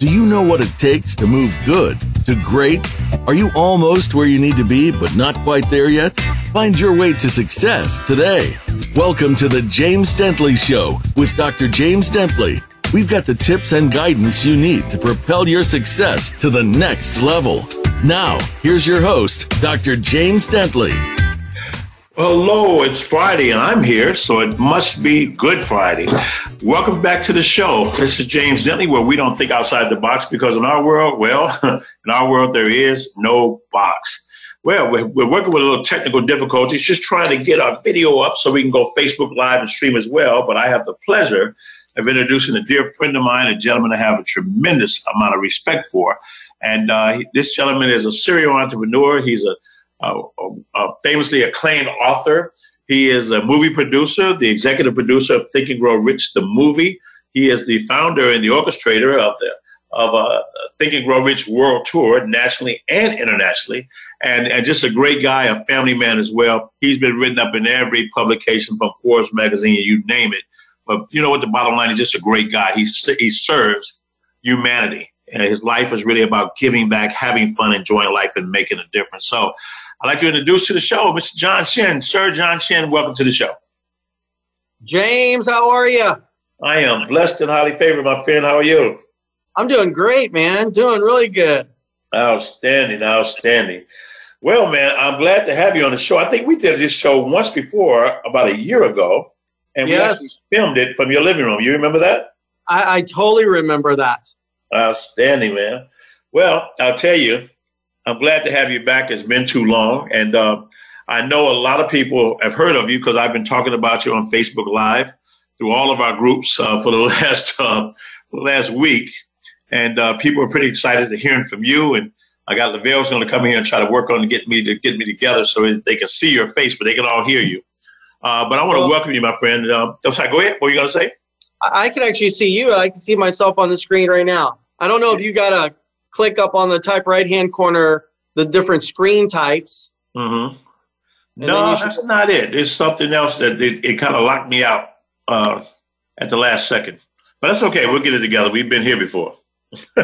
Do you know what it takes to move good to great? Are you almost where you need to be, but not quite there yet? Find your way to success today. Welcome to the James Dentley Show with Dr. James Dentley. We've got the tips and guidance you need to propel your success to the next level. Now, here's your host, Dr. James Dentley. Hello, it's Friday and I'm here, so it must be Good Friday. Welcome back to the show. This is James Dentley, where we don't think outside the box because in our world, well, in our world, there is no box. Well, we're, working with a little technical difficulties, just trying to get our video up so we can go Facebook Live and stream as well. But I have the pleasure of introducing a dear friend of mine, a gentleman I have a tremendous amount of respect for. And uh, this gentleman is a serial entrepreneur. He's a, a, a, famously acclaimed author. He is a movie producer, the executive producer of Think and Grow Rich, the movie. He is the founder and the orchestrator of the of a uh, Think and Grow Rich World Tour, nationally and internationally, and, and just a great guy, a family man as well. He's been written up in every publication from Forbes magazine, you name it. But you know what? The bottom line is just a great guy. He he serves humanity, and his life is really about giving back, having fun, enjoying life, and making a difference. So, I'd like to introduce to the show, Mr. John Shin. Sir John Shin, welcome to the show. James, how are you? I am blessed and highly favored, my friend. How are you? I'm doing great, man. Doing really good. Outstanding, outstanding. Well, man, I'm glad to have you on the show. I think we did this show once before, about a year ago, and yes. we actually filmed it from your living room. You remember that? I, I totally remember that. Outstanding, man. Well, I'll tell you, I'm glad to have you back. It's been too long, and uh, I know a lot of people have heard of you because I've been talking about you on Facebook Live through all of our groups uh, for the last uh, last week and uh, people are pretty excited to hearing from you. And I got Lavelle's going to come here and try to work on to get me to get me together so they can see your face, but they can all hear you. Uh, but I want to well, welcome you, my friend. Uh, sorry, go ahead. What are you going to say? I can actually see you. I can see myself on the screen right now. I don't know if you got a click up on the type right hand corner the different screen types. Mm-hmm. No, should... that's not it. There's something else that it, it kind of locked me out uh, at the last second. But that's okay. We'll get it together. We've been here before.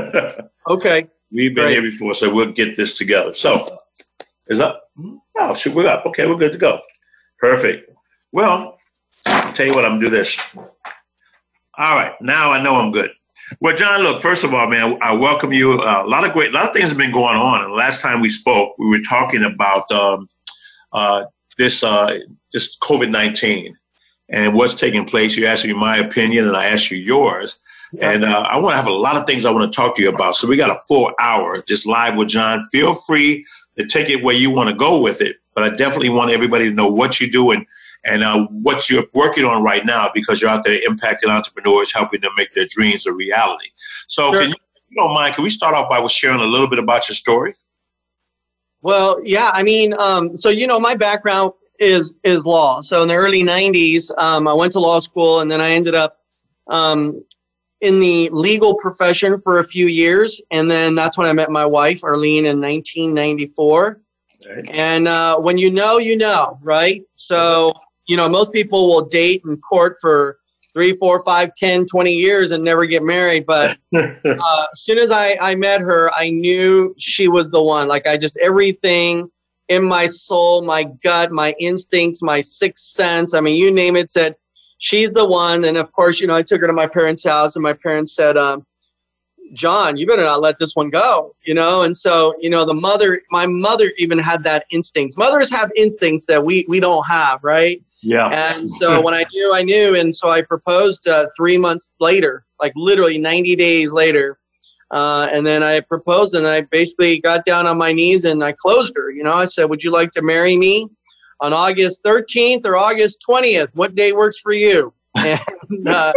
okay. We've been Great. here before, so we'll get this together. So, is up? Oh, shoot, we're up. Okay, we're good to go. Perfect. Well, I'll tell you what, I'm gonna do this. All right, now I know I'm good. Well, John, look, first of all, man, I welcome you. Uh, a lot of great, a lot of things have been going on. And the last time we spoke, we were talking about um, uh, this uh, this COVID nineteen and what's taking place. You asked me my opinion, and I asked you yours. And uh, I want to have a lot of things I want to talk to you about. So we got a full hour just live with John. Feel free to take it where you want to go with it. But I definitely want everybody to know what you do and and uh, what you're working on right now because you're out there impacting entrepreneurs, helping them make their dreams a reality. So, sure. can you, if you don't mind, can we start off by sharing a little bit about your story? Well, yeah, I mean, um, so you know, my background is is law. So in the early '90s, um, I went to law school, and then I ended up um, in the legal profession for a few years, and then that's when I met my wife, Arlene, in 1994. And uh, when you know, you know, right? So, you know, most people will date and court for three, four, five, ten, twenty years and never get married. But uh, as soon as I, I met her, I knew she was the one. Like, I just, everything in my soul, my gut, my instincts, my sixth sense, I mean, you name it, said, she's the one. And of course, you know, I took her to my parents' house, and my parents said, um, John, you better not let this one go, you know? And so, you know, the mother, my mother even had that instinct. Mothers have instincts that we, we don't have, right? Yeah. And so when I knew, I knew. And so I proposed uh, three months later, like literally 90 days later. Uh, and then I proposed and I basically got down on my knees and I closed her. You know, I said, Would you like to marry me? on August 13th or August 20th. What day works for you? And uh,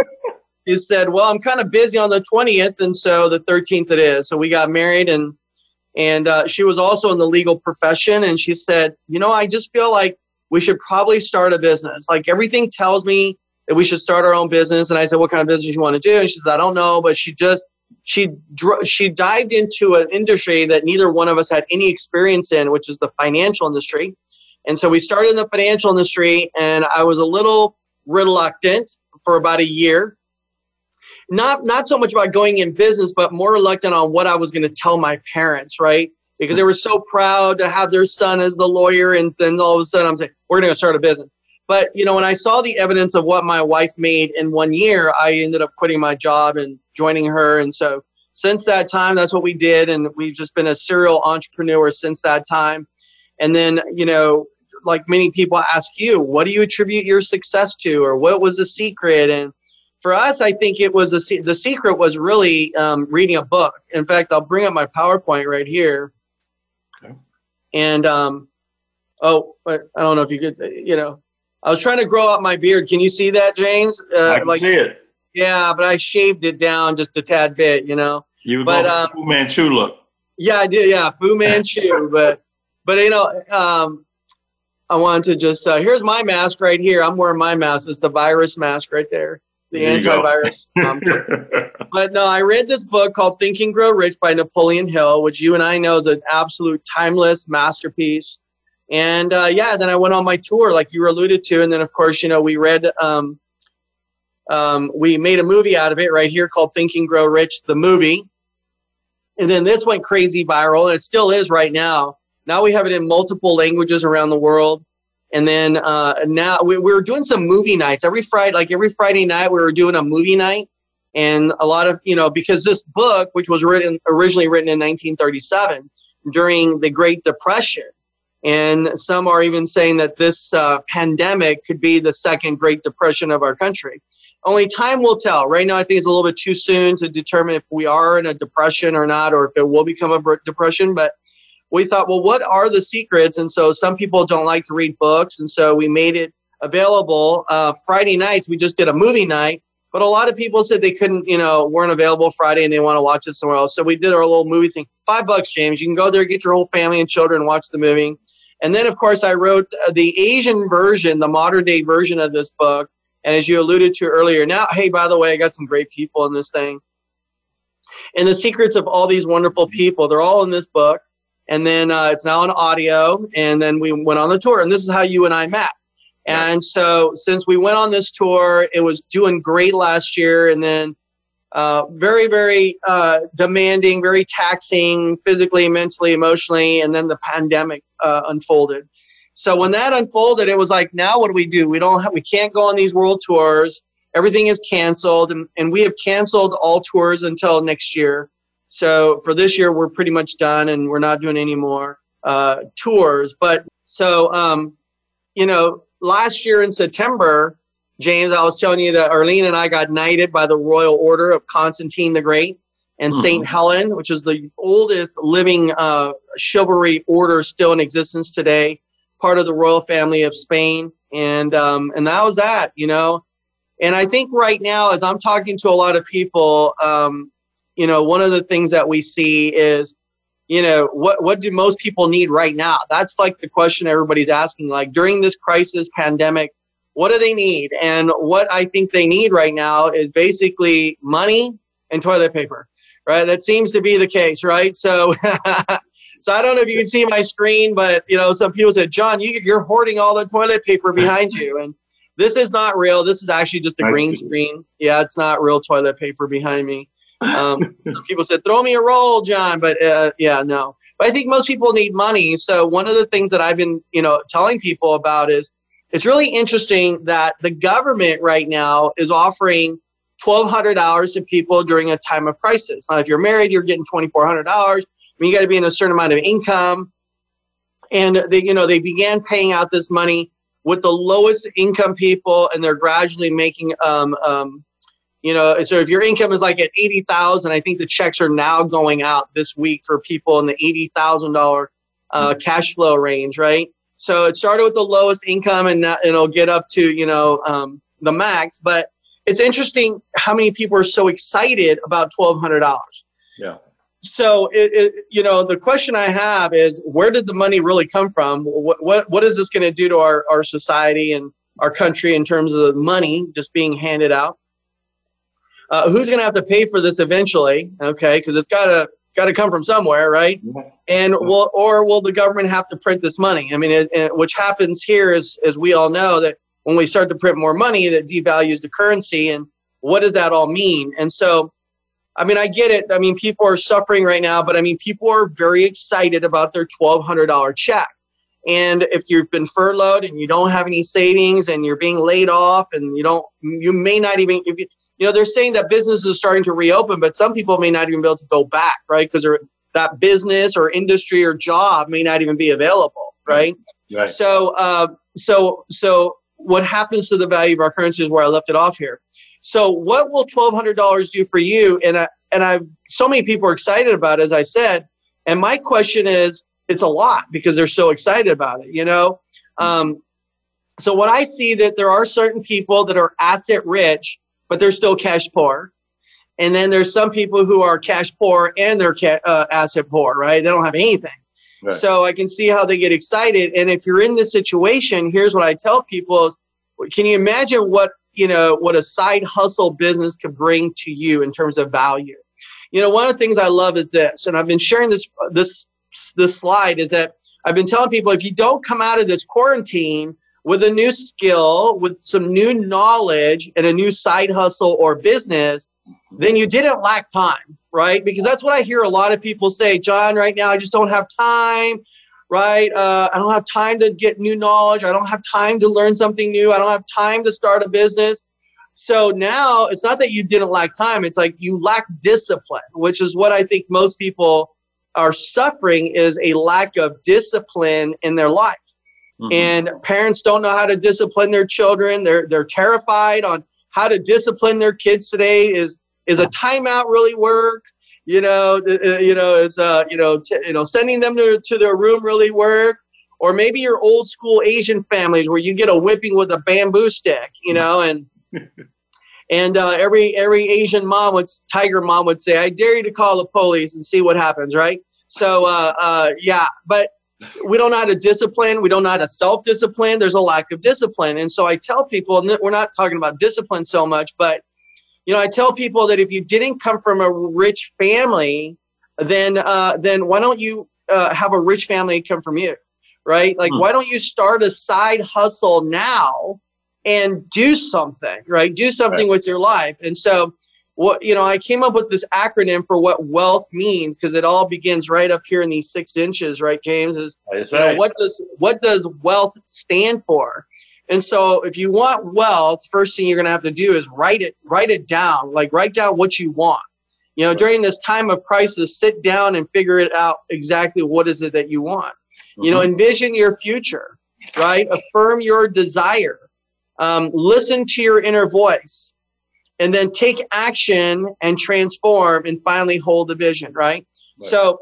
he said, Well, I'm kind of busy on the 20th, and so the 13th it is. So we got married, and and uh, she was also in the legal profession, and she said, You know, I just feel like we should probably start a business. Like everything tells me that we should start our own business. And I said, What kind of business you want to do? And she said, I don't know, but she just she she dived into an industry that neither one of us had any experience in, which is the financial industry. And so we started in the financial industry, and I was a little reluctant for about a year. not not so much about going in business, but more reluctant on what I was going to tell my parents, right? Because they were so proud to have their son as the lawyer, and then all of a sudden I'm saying we're going to start a business. But you know, when I saw the evidence of what my wife made in one year, I ended up quitting my job and joining her. And so since that time, that's what we did, and we've just been a serial entrepreneur since that time. And then you know, like many people ask you, what do you attribute your success to, or what was the secret? And for us, I think it was a, the secret was really um, reading a book. In fact, I'll bring up my PowerPoint right here. And um, oh, I don't know if you could, you know, I was trying to grow out my beard. Can you see that, James? Uh, I can like, see it. Yeah, but I shaved it down just a tad bit, you know. You but um, Fu Manchu look. Yeah, I did. Yeah, Fu Manchu. but but you know, um, I wanted to just uh, here's my mask right here. I'm wearing my mask. It's the virus mask right there the antivirus. um, but no, I read this book called Think and Grow Rich by Napoleon Hill, which you and I know is an absolute timeless masterpiece. And uh, yeah, then I went on my tour, like you were alluded to, and then of course, you know, we read, um, um, we made a movie out of it right here called Think and Grow Rich, the movie. And then this went crazy viral, and it still is right now. Now we have it in multiple languages around the world. And then uh, now we, we were doing some movie nights every Friday, like every Friday night, we were doing a movie night. And a lot of, you know, because this book, which was written originally written in 1937 during the Great Depression, and some are even saying that this uh, pandemic could be the second Great Depression of our country. Only time will tell. Right now, I think it's a little bit too soon to determine if we are in a depression or not, or if it will become a depression. But we thought, well, what are the secrets? And so some people don't like to read books, and so we made it available. Uh, Friday nights, we just did a movie night, but a lot of people said they couldn't, you know, weren't available Friday and they want to watch it somewhere else. So we did our little movie thing. Five bucks, James. You can go there, get your whole family and children, watch the movie. And then, of course, I wrote the Asian version, the modern day version of this book. And as you alluded to earlier, now, hey, by the way, I got some great people in this thing. And the secrets of all these wonderful people, they're all in this book and then uh, it's now on audio. And then we went on the tour, and this is how you and I met. And so, since we went on this tour, it was doing great last year, and then uh, very, very uh, demanding, very taxing, physically, mentally, emotionally, and then the pandemic uh, unfolded. So when that unfolded, it was like, now what do we do? We don't have, we can't go on these world tours. Everything is canceled, and, and we have canceled all tours until next year. So for this year, we're pretty much done, and we're not doing any more uh, tours. But so um, you know, last year in September, James, I was telling you that Arlene and I got knighted by the Royal Order of Constantine the Great and mm-hmm. Saint Helen, which is the oldest living uh, chivalry order still in existence today, part of the royal family of Spain, and um, and that was that, you know. And I think right now, as I'm talking to a lot of people, um, you know, one of the things that we see is, you know, what what do most people need right now? That's like the question everybody's asking. Like during this crisis, pandemic, what do they need? And what I think they need right now is basically money and toilet paper. Right? That seems to be the case, right? So So I don't know if you can see my screen, but you know, some people said, "John, you, you're hoarding all the toilet paper behind you," and this is not real. This is actually just a green screen. Yeah, it's not real toilet paper behind me. Um, people said, throw me a roll, John, but uh, yeah, no. But I think most people need money. So one of the things that I've been, you know, telling people about is it's really interesting that the government right now is offering $1,200 to people during a time of crisis. Now, if you're married, you're getting $2,400. I mean, you got to be in a certain amount of income. And they, you know, they began paying out this money with the lowest income people, and they're gradually making um, um, you know so if your income is like at 80000 i think the checks are now going out this week for people in the $80000 uh, cash flow range right? So it started with the lowest income and it'll get up to you know um, the max but it's interesting how many people are so excited about $1200 yeah. So it, it, you know the question i have is where did the money really come from? What, what, what is this going to do to our, our society and our country in terms of the money just being handed out uh, who's going to have to pay for this eventually? Okay, because it's got to it's got to come from somewhere, right? And will or will the government have to print this money? I mean, it, it, which happens here is, as we all know, that when we start to print more money, that devalues the currency, and what does that all mean? And so, I mean, I get it. I mean, people are suffering right now, but I mean, people are very excited about their $1,200 check. And if you've been furloughed and you don't have any savings and you're being laid off and you don't, you may not even, if you, you know, they're saying that business is starting to reopen, but some people may not even be able to go back, right? Because that business or industry or job may not even be available, right? Right. So, uh, so, so what happens to the value of our currency is where I left it off here. So, what will twelve hundred dollars do for you? And I, and I've so many people are excited about, it, as I said. And my question is, it's a lot because they're so excited about it, you know. Um, so what I see that there are certain people that are asset rich, but they're still cash poor, and then there's some people who are cash poor and they're ca- uh, asset poor, right? They don't have anything. Right. So I can see how they get excited. And if you're in this situation, here's what I tell people: is, Can you imagine what you know what a side hustle business could bring to you in terms of value? You know, one of the things I love is this, and I've been sharing this this this slide is that I've been telling people if you don't come out of this quarantine with a new skill, with some new knowledge and a new side hustle or business, then you didn't lack time, right? Because that's what I hear a lot of people say, John, right now I just don't have time, right? Uh, I don't have time to get new knowledge. I don't have time to learn something new. I don't have time to start a business. So now it's not that you didn't lack time, it's like you lack discipline, which is what I think most people are suffering is a lack of discipline in their life. Mm-hmm. And parents don't know how to discipline their children. They're they're terrified on how to discipline their kids today. Is is a timeout really work? You know, uh, you know, is uh, you know, t- you know, sending them to, to their room really work? Or maybe your old school Asian families where you get a whipping with a bamboo stick, you know, and and uh, every every Asian mom would tiger mom would say, "I dare you to call the police and see what happens." Right? So uh, uh, yeah, but we don't know how to discipline. We don't know how to self discipline. There's a lack of discipline, and so I tell people, and we're not talking about discipline so much, but you know, I tell people that if you didn't come from a rich family, then uh, then why don't you uh, have a rich family come from you, right? Like, hmm. why don't you start a side hustle now and do something, right? Do something right. with your life. And so what you know i came up with this acronym for what wealth means because it all begins right up here in these six inches right james is right. know, what does what does wealth stand for and so if you want wealth first thing you're going to have to do is write it write it down like write down what you want you know during this time of crisis sit down and figure it out exactly what is it that you want mm-hmm. you know mm-hmm. envision your future right affirm your desire um, listen to your inner voice and then take action and transform and finally hold the vision, right? right. So,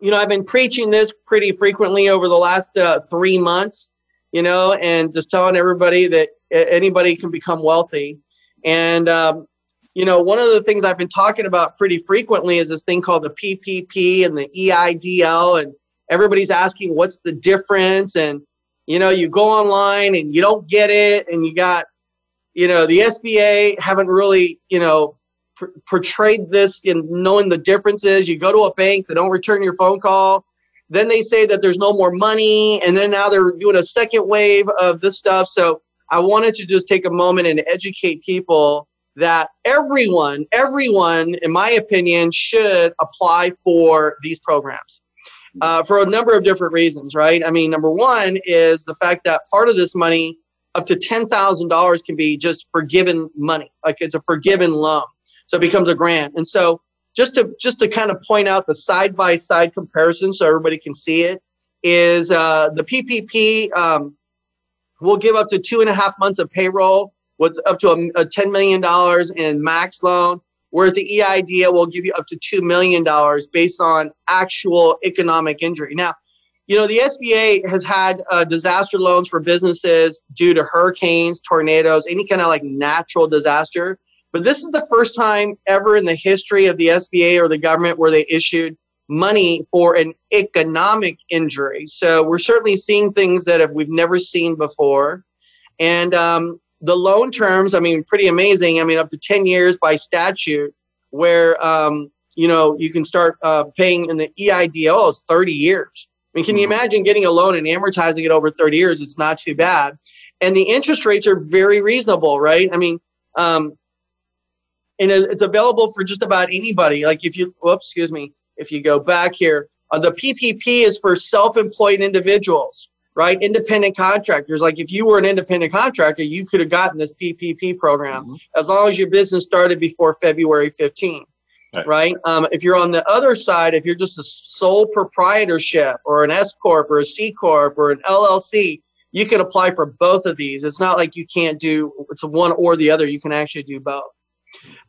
you know, I've been preaching this pretty frequently over the last uh, three months, you know, and just telling everybody that anybody can become wealthy. And, um, you know, one of the things I've been talking about pretty frequently is this thing called the PPP and the EIDL. And everybody's asking what's the difference. And, you know, you go online and you don't get it. And you got you know, the SBA haven't really, you know, pr- portrayed this in knowing the differences. You go to a bank, they don't return your phone call. Then they say that there's no more money, and then now they're doing a second wave of this stuff. So I wanted to just take a moment and educate people that everyone, everyone, in my opinion, should apply for these programs. Uh, for a number of different reasons, right? I mean, number one is the fact that part of this money up to $10,000 can be just forgiven money. Like it's a forgiven loan. So it becomes a grant. And so just to just to kind of point out the side by side comparison so everybody can see it is uh, the PPP um, will give up to two and a half months of payroll with up to a, a $10 million in max loan, whereas the EIDL will give you up to $2 million based on actual economic injury. Now, you know, the SBA has had uh, disaster loans for businesses due to hurricanes, tornadoes, any kind of like natural disaster. But this is the first time ever in the history of the SBA or the government where they issued money for an economic injury. So we're certainly seeing things that have, we've never seen before. And um, the loan terms, I mean, pretty amazing. I mean, up to 10 years by statute, where, um, you know, you can start uh, paying in the EIDL is 30 years mean, can you mm-hmm. imagine getting a loan and amortizing it over 30 years? It's not too bad. And the interest rates are very reasonable, right? I mean, um, and it's available for just about anybody. Like if you, whoops, excuse me, if you go back here, uh, the PPP is for self-employed individuals, right? Independent contractors. Like if you were an independent contractor, you could have gotten this PPP program mm-hmm. as long as your business started before February 15. Right. right? Um, if you're on the other side, if you're just a sole proprietorship or an S corp or a C corp or an LLC, you can apply for both of these. It's not like you can't do it's one or the other. You can actually do both.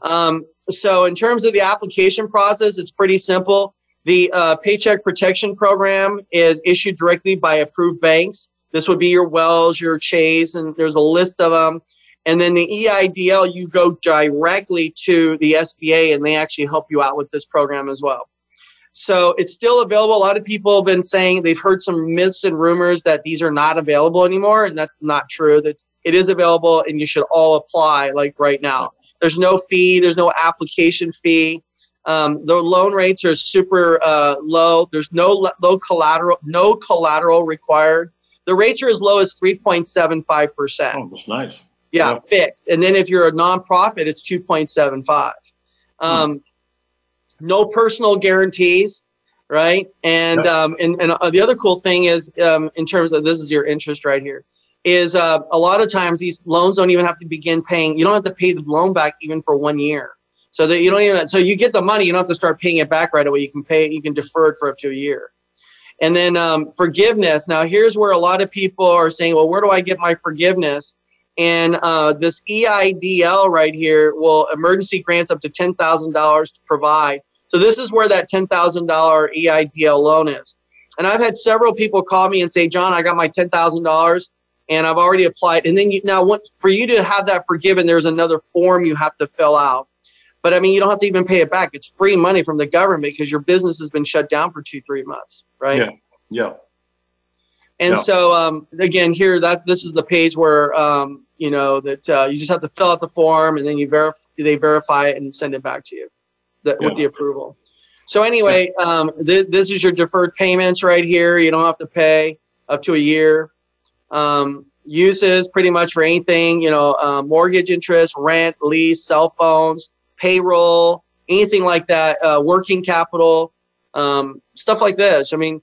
Um, so in terms of the application process, it's pretty simple. The uh, Paycheck Protection Program is issued directly by approved banks. This would be your Wells, your Chase, and there's a list of them. And then the EIDL, you go directly to the SBA and they actually help you out with this program as well. So it's still available. A lot of people have been saying they've heard some myths and rumors that these are not available anymore, and that's not true. That it is available, and you should all apply like right now. There's no fee. There's no application fee. Um, the loan rates are super uh, low. There's no low collateral, no collateral required. The rates are as low as 3.75 percent. Oh, that's nice. Yeah, yeah, fixed. And then if you're a nonprofit, it's 2.75. Um, hmm. No personal guarantees, right? And yep. um, and and uh, the other cool thing is, um, in terms of this is your interest right here, is uh, a lot of times these loans don't even have to begin paying. You don't have to pay the loan back even for one year. So that you don't even so you get the money, you don't have to start paying it back right away. You can pay, you can defer it for up to a year. And then um, forgiveness. Now here's where a lot of people are saying, well, where do I get my forgiveness? And uh, this EIDL right here will emergency grants up to $10,000 to provide. So this is where that $10,000 EIDL loan is. And I've had several people call me and say, John, I got my $10,000 and I've already applied. And then you, now what, for you to have that forgiven, there's another form you have to fill out. But I mean, you don't have to even pay it back. It's free money from the government because your business has been shut down for two, three months, right? Yeah. Yeah. And so um, again, here that this is the page where um, you know that uh, you just have to fill out the form and then you verify they verify it and send it back to you that, yeah. with the approval. So anyway, um, th- this is your deferred payments right here. You don't have to pay up to a year. Um, uses pretty much for anything, you know, uh, mortgage interest, rent, lease, cell phones, payroll, anything like that, uh, working capital, um, stuff like this. I mean,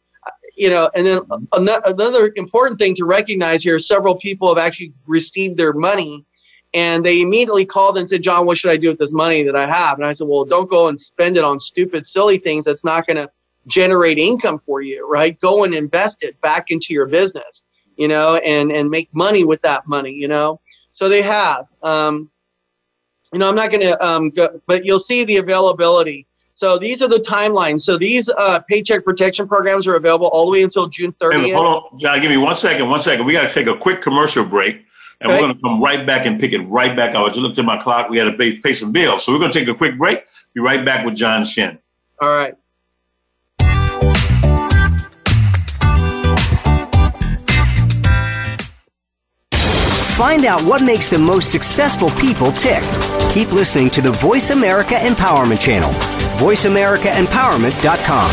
you know, and then another important thing to recognize here: several people have actually received their money, and they immediately called and said, "John, what should I do with this money that I have?" And I said, "Well, don't go and spend it on stupid, silly things that's not going to generate income for you, right? Go and invest it back into your business, you know, and and make money with that money, you know." So they have. Um, you know, I'm not going to um, go, but you'll see the availability. So these are the timelines. So these uh, paycheck protection programs are available all the way until June 30th. Hey, hold on, John. Give me one second. One second. We got to take a quick commercial break, and okay. we're going to come right back and pick it right back. up. I just looked at my clock. We had to pay, pay some bills, so we're going to take a quick break. Be right back with John Shin. All right. Find out what makes the most successful people tick. Keep listening to the Voice America Empowerment Channel. VoiceAmericaEmpowerment.com.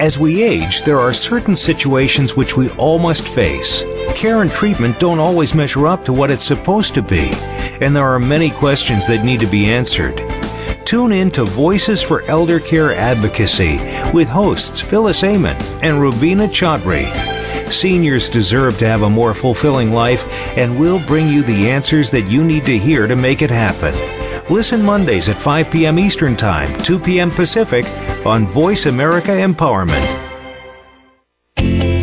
As we age, there are certain situations which we all must face. Care and treatment don't always measure up to what it's supposed to be, and there are many questions that need to be answered. Tune in to Voices for Elder Care Advocacy with hosts Phyllis Amon and Rubina Chaudhry. Seniors deserve to have a more fulfilling life, and we'll bring you the answers that you need to hear to make it happen. Listen Mondays at 5 p.m. Eastern Time, 2 p.m. Pacific on Voice America Empowerment.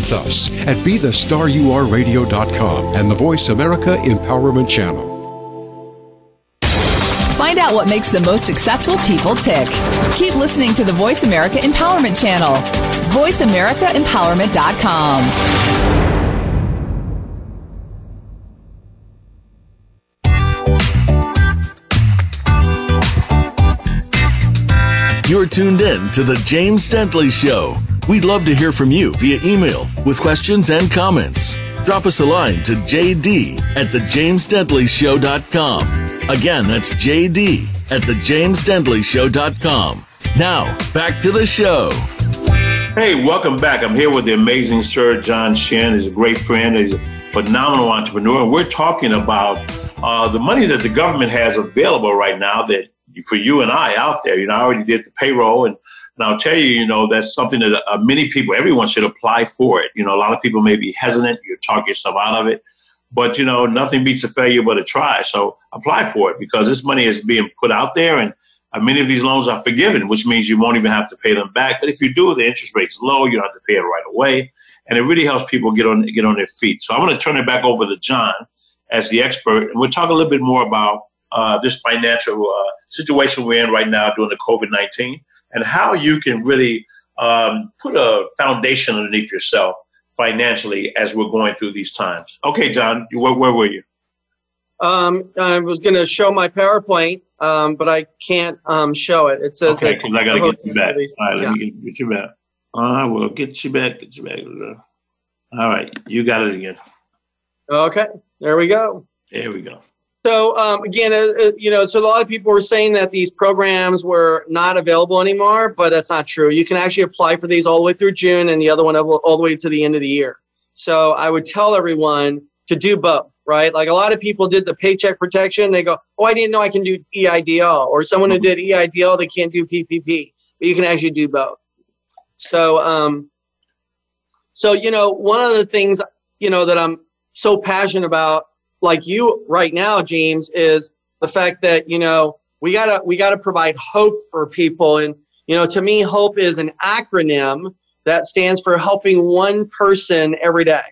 with us at BeTheStarURadio.com and the Voice America Empowerment Channel. Find out what makes the most successful people tick. Keep listening to the Voice America Empowerment Channel. VoiceAmericaEmpowerment.com. You're tuned in to The James Dentley Show. We'd love to hear from you via email with questions and comments. Drop us a line to jd at thejamesdentleyshow.com. Again, that's jd at thejamesdentleyshow.com. Now, back to the show. Hey, welcome back. I'm here with the amazing Sir John Shin. He's a great friend. He's a phenomenal entrepreneur. And we're talking about uh, the money that the government has available right now that for you and I out there. You know, I already did the payroll and and I'll tell you, you know, that's something that uh, many people, everyone should apply for it. You know, a lot of people may be hesitant. You talk yourself out of it. But, you know, nothing beats a failure but a try. So apply for it because this money is being put out there and uh, many of these loans are forgiven, which means you won't even have to pay them back. But if you do, the interest rate's low. You don't have to pay it right away. And it really helps people get on, get on their feet. So I'm going to turn it back over to John as the expert. And we'll talk a little bit more about uh, this financial uh, situation we're in right now during the COVID 19 and how you can really um, put a foundation underneath yourself financially as we're going through these times. Okay, John, where, where were you? Um, I was going to show my PowerPoint, um, but I can't um, show it. It says okay, because I got to get you back. All right, let yeah. me get, get, you back. I will get you back. Get you back. All right, you got it again. Okay, there we go. There we go. So um, again, uh, uh, you know, so a lot of people were saying that these programs were not available anymore, but that's not true. You can actually apply for these all the way through June, and the other one all the way to the end of the year. So I would tell everyone to do both, right? Like a lot of people did the paycheck protection. They go, "Oh, I didn't know I can do EIDL," or someone who did EIDL they can't do PPP, but you can actually do both. So, um, so you know, one of the things you know that I'm so passionate about like you right now, James, is the fact that, you know, we gotta we gotta provide hope for people. And, you know, to me, hope is an acronym that stands for helping one person every day.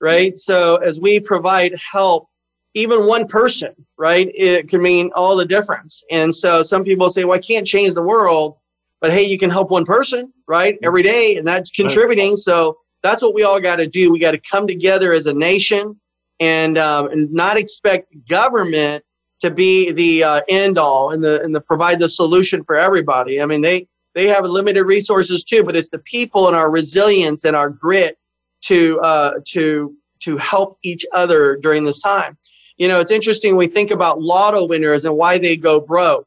Right. So as we provide help, even one person, right, it can mean all the difference. And so some people say, well, I can't change the world, but hey, you can help one person, right, every day, and that's contributing. So that's what we all got to do. We got to come together as a nation and, um, and not expect government to be the uh, end all and the and the provide the solution for everybody. I mean, they they have limited resources too, but it's the people and our resilience and our grit to uh, to to help each other during this time. You know, it's interesting. We think about lotto winners and why they go broke.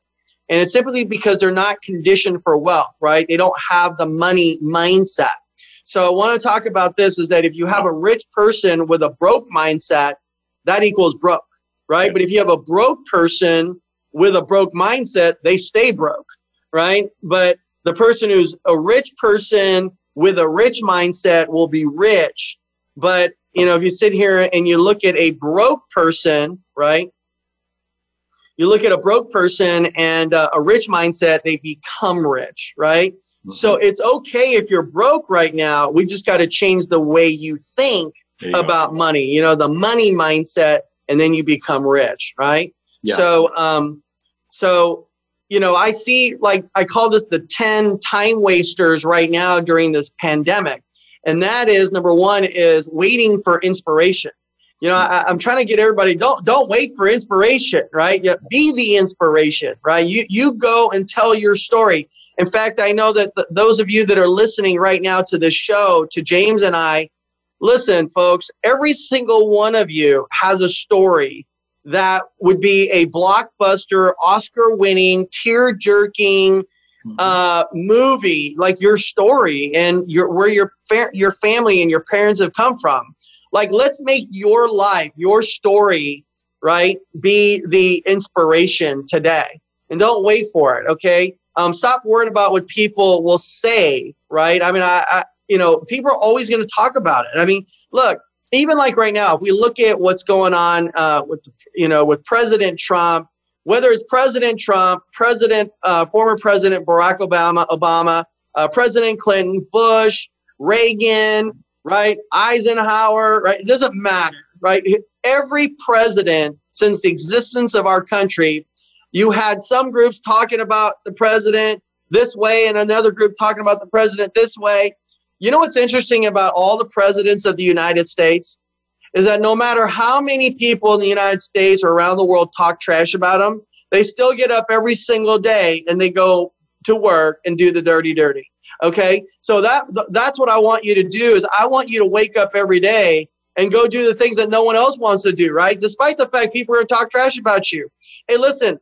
And it's simply because they're not conditioned for wealth, right? They don't have the money mindset. So I want to talk about this is that if you have a rich person with a broke mindset, that equals broke, right? But if you have a broke person with a broke mindset, they stay broke, right? But the person who's a rich person with a rich mindset will be rich. But, you know, if you sit here and you look at a broke person, right? You look at a broke person and uh, a rich mindset, they become rich, right? So it's okay if you're broke right now. We just got to change the way you think you about go. money. You know, the money mindset, and then you become rich, right? Yeah. So, um, so you know, I see like I call this the ten time wasters right now during this pandemic, and that is number one is waiting for inspiration. You know, I, am trying to get everybody don't don't wait for inspiration, right? Yeah, Be the inspiration, right? You you go and tell your story. In fact, I know that th- those of you that are listening right now to this show, to James and I, listen, folks, every single one of you has a story that would be a blockbuster, Oscar winning, tear jerking mm-hmm. uh, movie like your story and your, where your, fa- your family and your parents have come from. Like, let's make your life, your story, right, be the inspiration today. And don't wait for it, okay? Um, stop worrying about what people will say, right? I mean, I, I you know, people are always going to talk about it. I mean, look, even like right now, if we look at what's going on uh, with, you know, with President Trump, whether it's President Trump, President, uh, former President Barack Obama, Obama, uh, President Clinton, Bush, Reagan, right, Eisenhower, right, it doesn't matter, right? Every president since the existence of our country you had some groups talking about the president this way and another group talking about the president this way. You know what's interesting about all the presidents of the United States is that no matter how many people in the United States or around the world talk trash about them, they still get up every single day and they go to work and do the dirty, dirty. Okay. So that that's what I want you to do is I want you to wake up every day and go do the things that no one else wants to do, right? Despite the fact people are talk trash about you. Hey, listen,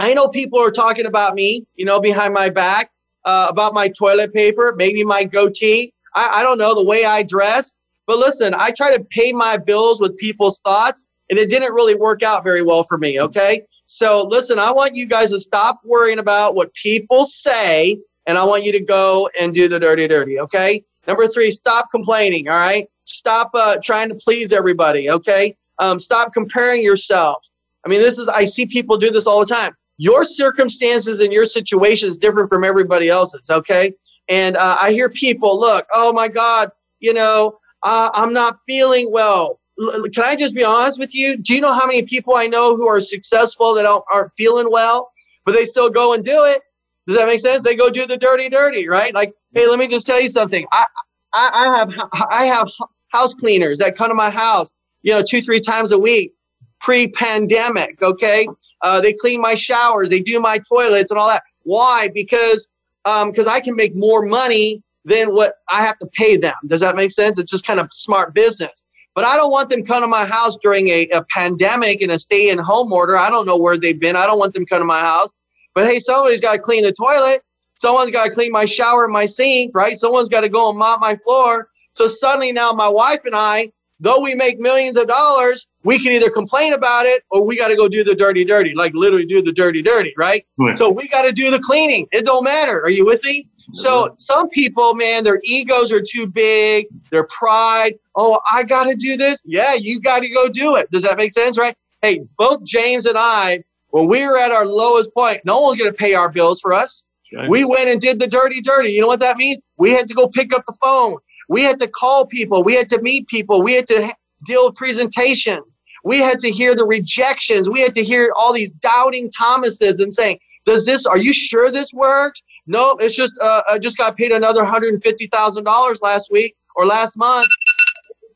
I know people are talking about me, you know, behind my back, uh, about my toilet paper, maybe my goatee. I, I don't know the way I dress. But listen, I try to pay my bills with people's thoughts, and it didn't really work out very well for me. Okay. So listen, I want you guys to stop worrying about what people say, and I want you to go and do the dirty, dirty. Okay. Number three, stop complaining. All right. Stop uh, trying to please everybody. Okay. Um, stop comparing yourself. I mean, this is, I see people do this all the time. Your circumstances and your situation is different from everybody else's. Okay. And uh, I hear people, look, oh my God, you know, uh, I'm not feeling well. L- can I just be honest with you? Do you know how many people I know who are successful that aren't feeling well, but they still go and do it? Does that make sense? They go do the dirty, dirty, right? Like, hey, let me just tell you something. I, I, I have, I have house cleaners that come to my house, you know, two, three times a week pre-pandemic. Okay, uh, they clean my showers, they do my toilets and all that. Why? Because because um, I can make more money than what I have to pay them. Does that make sense? It's just kind of smart business. But I don't want them come to my house during a, a pandemic and a stay-in-home order. I don't know where they've been. I don't want them come to my house. But hey, somebody's got to clean the toilet. Someone's got to clean my shower and my sink, right? Someone's got to go and mop my floor. So suddenly now my wife and I, though we make millions of dollars, we can either complain about it or we got to go do the dirty, dirty, like literally do the dirty, dirty, right? right. So we got to do the cleaning. It don't matter. Are you with me? So some people, man, their egos are too big, their pride. Oh, I got to do this. Yeah, you got to go do it. Does that make sense, right? Hey, both James and I, when we were at our lowest point, no one's going to pay our bills for us. We went and did the dirty, dirty. You know what that means? We had to go pick up the phone. We had to call people. We had to meet people. We had to deal with presentations. We had to hear the rejections. We had to hear all these doubting Thomases and saying, does this, are you sure this works? No, it's just, uh, I just got paid another $150,000 last week or last month.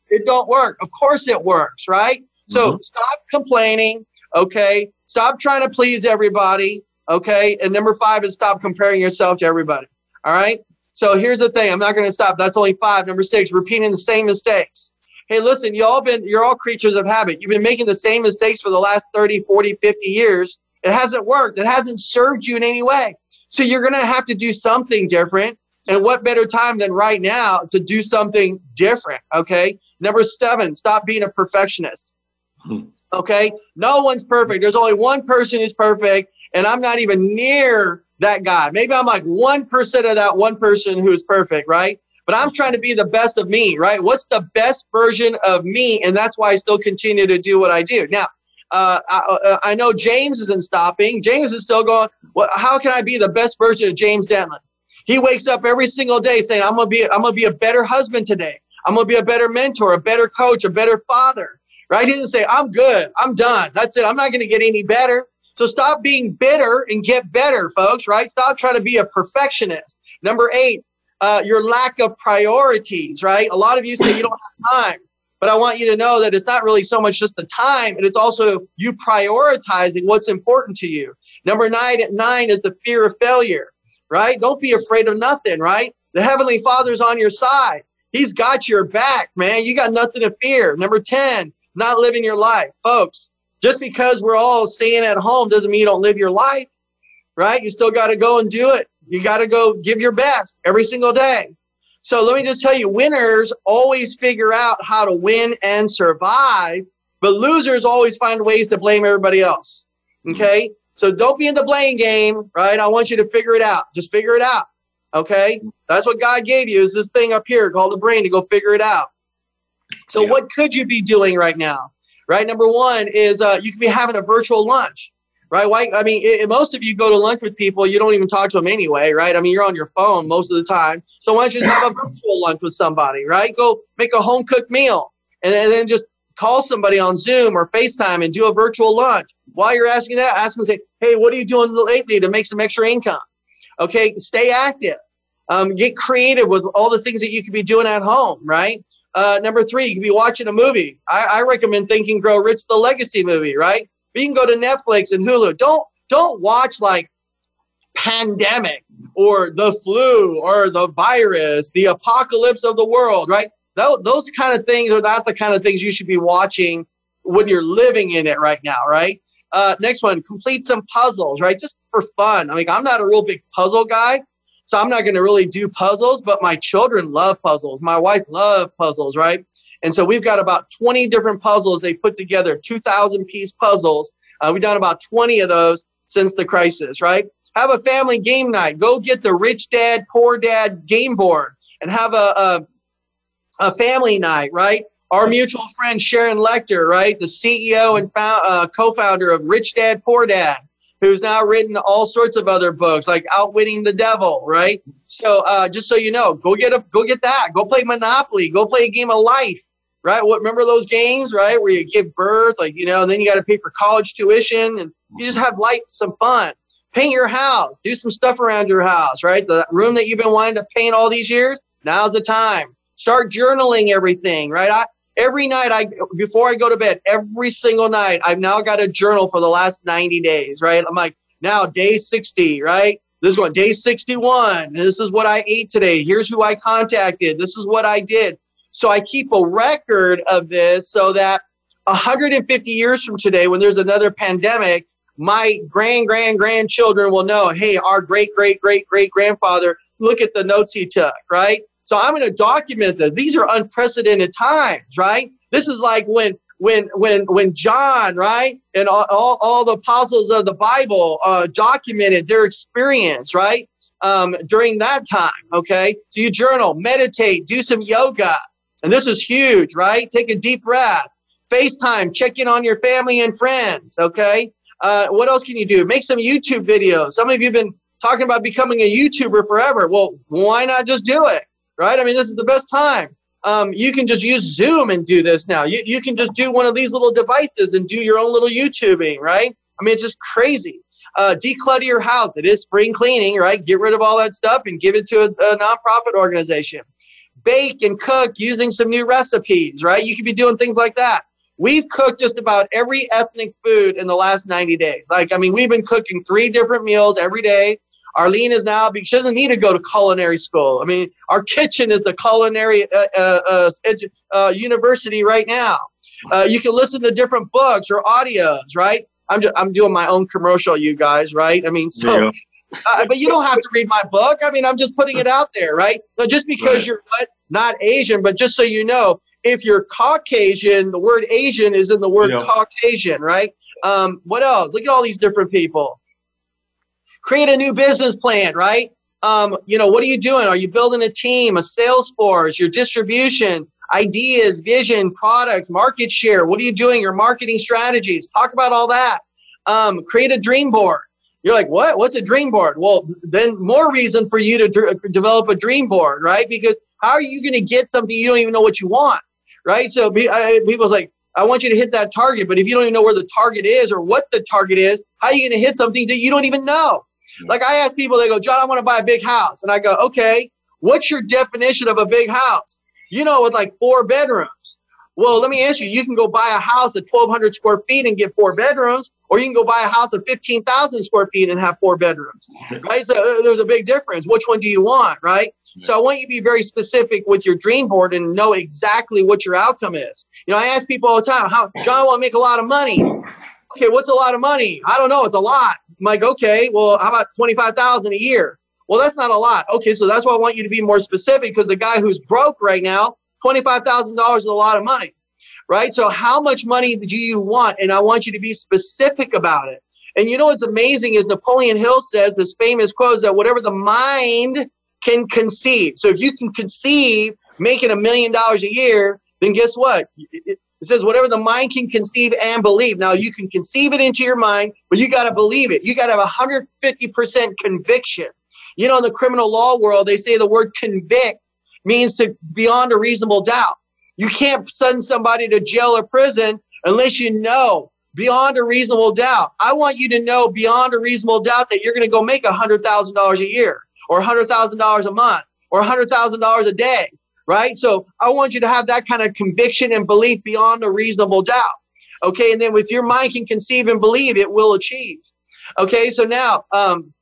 It don't work. Of course it works, right? So mm-hmm. stop complaining. Okay. Stop trying to please everybody. Okay. And number five is stop comparing yourself to everybody. All right. So here's the thing. I'm not going to stop. That's only five. Number six, repeating the same mistakes. Hey, listen, you all been, you're all creatures of habit. You've been making the same mistakes for the last 30, 40, 50 years. It hasn't worked. It hasn't served you in any way. So you're going to have to do something different. And what better time than right now to do something different? Okay. Number seven, stop being a perfectionist. Hmm. Okay. No one's perfect. There's only one person who's perfect. And I'm not even near that guy. Maybe I'm like 1% of that one person who's perfect, right? But I'm trying to be the best of me, right? What's the best version of me? And that's why I still continue to do what I do. Now, uh, I, uh, I, know James isn't stopping. James is still going, well, how can I be the best version of James Dentley? He wakes up every single day saying, I'm going to be, I'm going to be a better husband today. I'm going to be a better mentor, a better coach, a better father, right? He didn't say, I'm good. I'm done. That's it. I'm not going to get any better. So stop being bitter and get better, folks, right? Stop trying to be a perfectionist. Number eight, uh, your lack of priorities, right? A lot of you say you don't have time. But I want you to know that it's not really so much just the time, and it's also you prioritizing what's important to you. Number nine, nine is the fear of failure, right? Don't be afraid of nothing, right? The Heavenly Father's on your side. He's got your back, man. You got nothing to fear. Number 10, not living your life. Folks, just because we're all staying at home doesn't mean you don't live your life, right? You still got to go and do it. You got to go give your best every single day. So let me just tell you, winners always figure out how to win and survive, but losers always find ways to blame everybody else. Hmm. Okay? So don't be in the blame game, right? I want you to figure it out. Just figure it out. Okay? That's what God gave you is this thing up here called the brain to go figure it out. So yeah. what could you be doing right now? Right? Number one is uh, you could be having a virtual lunch right? Why? I mean, it, most of you go to lunch with people, you don't even talk to them anyway, right? I mean, you're on your phone most of the time. So why don't you just have a virtual lunch with somebody, right? Go make a home cooked meal and, and then just call somebody on Zoom or FaceTime and do a virtual lunch. While you're asking that, ask them, say, hey, what are you doing lately to make some extra income? Okay, stay active. Um, get creative with all the things that you could be doing at home, right? Uh, number three, you could be watching a movie. I, I recommend Think and Grow Rich, the legacy movie, right? you can go to Netflix and Hulu. Don't don't watch like pandemic or the flu or the virus, the apocalypse of the world, right? Those, those kind of things are not the kind of things you should be watching when you're living in it right now, right? Uh, next one, complete some puzzles, right? Just for fun. I mean, I'm not a real big puzzle guy, so I'm not going to really do puzzles, but my children love puzzles. My wife loves puzzles, right? And so we've got about 20 different puzzles they put together, 2,000 piece puzzles. Uh, we've done about 20 of those since the crisis, right? Have a family game night. Go get the rich dad, poor dad game board and have a, a, a family night, right? Our mutual friend Sharon Lechter, right? The CEO and found, uh, co-founder of Rich Dad, Poor Dad, who's now written all sorts of other books like Outwitting the Devil, right? So uh, just so you know, go get a go get that. Go play Monopoly. Go play a game of life, right? What remember those games, right? Where you give birth, like you know, then you got to pay for college tuition, and you just have life, some fun. Paint your house. Do some stuff around your house, right? The room that you've been wanting to paint all these years. Now's the time. Start journaling everything, right? I, every night I before I go to bed, every single night, I've now got a journal for the last 90 days, right? I'm like, now day 60, right? This is going day 61. This is what I ate today. Here's who I contacted. This is what I did. So I keep a record of this so that 150 years from today, when there's another pandemic, my grand grand grandchildren will know, hey, our great great great great grandfather, look at the notes he took, right? So I'm going to document this. These are unprecedented times, right? This is like when when when when John, right, and all, all, all the apostles of the Bible uh, documented their experience, right, um, during that time. Okay, so you journal, meditate, do some yoga, and this is huge, right? Take a deep breath, FaceTime, check in on your family and friends. Okay, uh, what else can you do? Make some YouTube videos. Some of you have been talking about becoming a YouTuber forever. Well, why not just do it? Right? I mean, this is the best time. Um, you can just use Zoom and do this now. You, you can just do one of these little devices and do your own little YouTubing, right? I mean, it's just crazy. Uh, declutter your house. It is spring cleaning, right? Get rid of all that stuff and give it to a, a nonprofit organization. Bake and cook using some new recipes, right? You could be doing things like that. We've cooked just about every ethnic food in the last 90 days. Like, I mean, we've been cooking three different meals every day Arlene is now, she doesn't need to go to culinary school. I mean, our kitchen is the culinary uh, uh, uh, uh university right now. Uh, you can listen to different books or audios, right? I'm, just, I'm doing my own commercial, you guys, right? I mean, so. Yeah. Uh, but you don't have to read my book. I mean, I'm just putting it out there, right? Just because right. you're what, not Asian, but just so you know, if you're Caucasian, the word Asian is in the word yeah. Caucasian, right? Um, what else? Look at all these different people create a new business plan, right? Um, you know, what are you doing? Are you building a team, a sales force, your distribution, ideas, vision, products, market share? What are you doing? Your marketing strategies. Talk about all that. Um, create a dream board. You're like, what? What's a dream board? Well, then more reason for you to dr- develop a dream board, right? Because how are you going to get something you don't even know what you want, right? So be, I, people's like, I want you to hit that target, but if you don't even know where the target is or what the target is, how are you going to hit something that you don't even know? Like I ask people, they go, John, I want to buy a big house. And I go, okay, what's your definition of a big house? You know, with like four bedrooms. Well, let me ask you, you can go buy a house at 1,200 square feet and get four bedrooms, or you can go buy a house at 15,000 square feet and have four bedrooms, right? So uh, there's a big difference. Which one do you want, right? Yeah. So I want you to be very specific with your dream board and know exactly what your outcome is. You know, I ask people all the time, how, John, I want to make a lot of money. Okay, what's a lot of money? I don't know. It's a lot. I'm like, okay, well, how about 25,000 a year? Well, that's not a lot. Okay, so that's why I want you to be more specific because the guy who's broke right now, $25,000 is a lot of money, right? So how much money do you want? And I want you to be specific about it. And you know what's amazing is Napoleon Hill says this famous quote that whatever the mind can conceive. So if you can conceive making a million dollars a year, then guess what? It says, whatever the mind can conceive and believe. Now, you can conceive it into your mind, but you got to believe it. You got to have 150% conviction. You know, in the criminal law world, they say the word convict means to beyond a reasonable doubt. You can't send somebody to jail or prison unless you know beyond a reasonable doubt. I want you to know beyond a reasonable doubt that you're going to go make $100,000 a year or $100,000 a month or $100,000 a day right? So I want you to have that kind of conviction and belief beyond a reasonable doubt. Okay, and then if your mind can conceive and believe, it will achieve. Okay, so now um,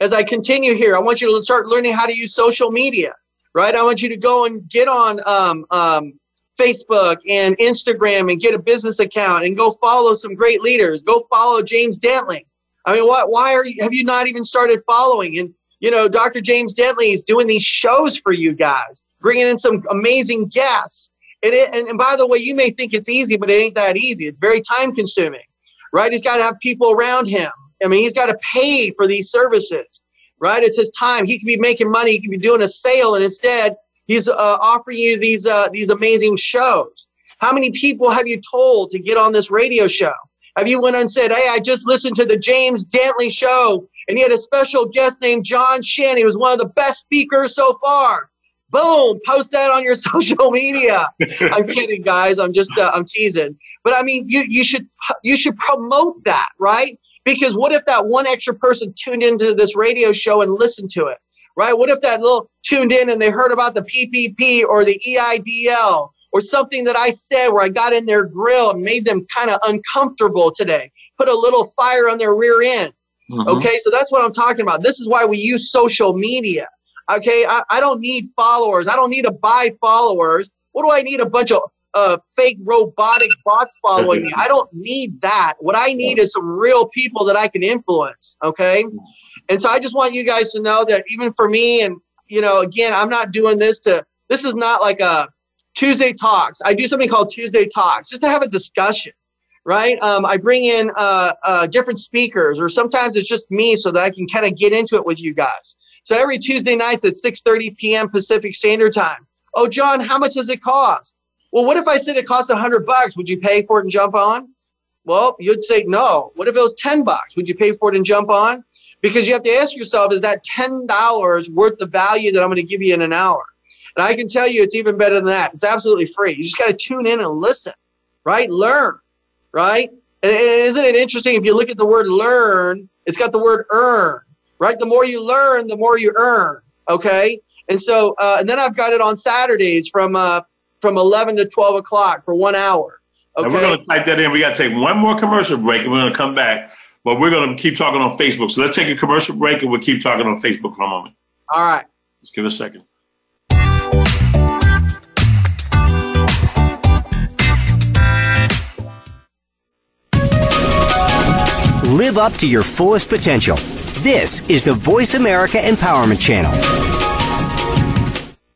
as I continue here, I want you to start learning how to use social media, right? I want you to go and get on um, um, Facebook and Instagram and get a business account and go follow some great leaders. Go follow James Dentley. I mean, what? Why are you? Have you not even started following? And you know, Dr. James Dentley is doing these shows for you guys, bringing in some amazing guests. And, it, and, and by the way, you may think it's easy, but it ain't that easy. It's very time consuming, right? He's got to have people around him. I mean, he's got to pay for these services, right? It's his time. He could be making money. He could be doing a sale, and instead, he's uh, offering you these uh, these amazing shows. How many people have you told to get on this radio show? Have you went and said, "Hey, I just listened to the James Dentley show, and he had a special guest named John Shin. He was one of the best speakers so far." Boom! Post that on your social media. I'm kidding, guys. I'm just uh, I'm teasing, but I mean, you you should you should promote that, right? Because what if that one extra person tuned into this radio show and listened to it, right? What if that little tuned in and they heard about the PPP or the EIDL or something that I said where I got in their grill and made them kind of uncomfortable today, put a little fire on their rear end. Mm-hmm. Okay, so that's what I'm talking about. This is why we use social media. Okay, I, I don't need followers. I don't need to buy followers. What do I need? A bunch of uh, fake robotic bots following me. I don't need that. What I need is some real people that I can influence. Okay. And so I just want you guys to know that even for me, and, you know, again, I'm not doing this to, this is not like a Tuesday talks. I do something called Tuesday talks just to have a discussion. Right. Um, I bring in uh, uh, different speakers, or sometimes it's just me so that I can kind of get into it with you guys. So every Tuesday nights at 6:30 p.m. Pacific Standard Time. Oh, John, how much does it cost? Well, what if I said it costs a hundred bucks? Would you pay for it and jump on? Well, you'd say no. What if it was 10 bucks? Would you pay for it and jump on? Because you have to ask yourself, is that $10 worth the value that I'm going to give you in an hour? And I can tell you it's even better than that. It's absolutely free. You just got to tune in and listen, right? Learn, right? And isn't it interesting if you look at the word learn, it's got the word earn, right? The more you learn, the more you earn, okay? And so, uh, and then I've got it on Saturdays from uh, from 11 to 12 o'clock for one hour. Okay. And we're going to type that in. We got to take one more commercial break and we're going to come back. But we're going to keep talking on Facebook. So let's take a commercial break and we'll keep talking on Facebook for a moment. All right. Let's give it a second. Live up to your fullest potential. This is the Voice America Empowerment Channel.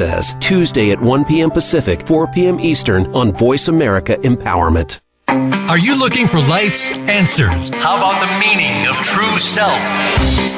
says, Tuesday at 1 p.m. Pacific, 4 p.m. Eastern on Voice America Empowerment. Are you looking for life's answers? How about the meaning of true self?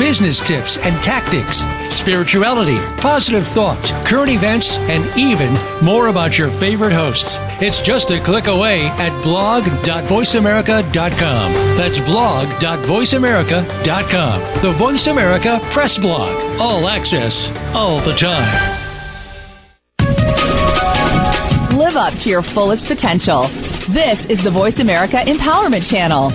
business tips and tactics, spirituality, positive thought, current events, and even more about your favorite hosts. It's just a click away at blog.voiceamerica.com. That's blog.voiceamerica.com. The Voice America Press Blog. All access, all the time. Live up to your fullest potential. This is the Voice America Empowerment Channel.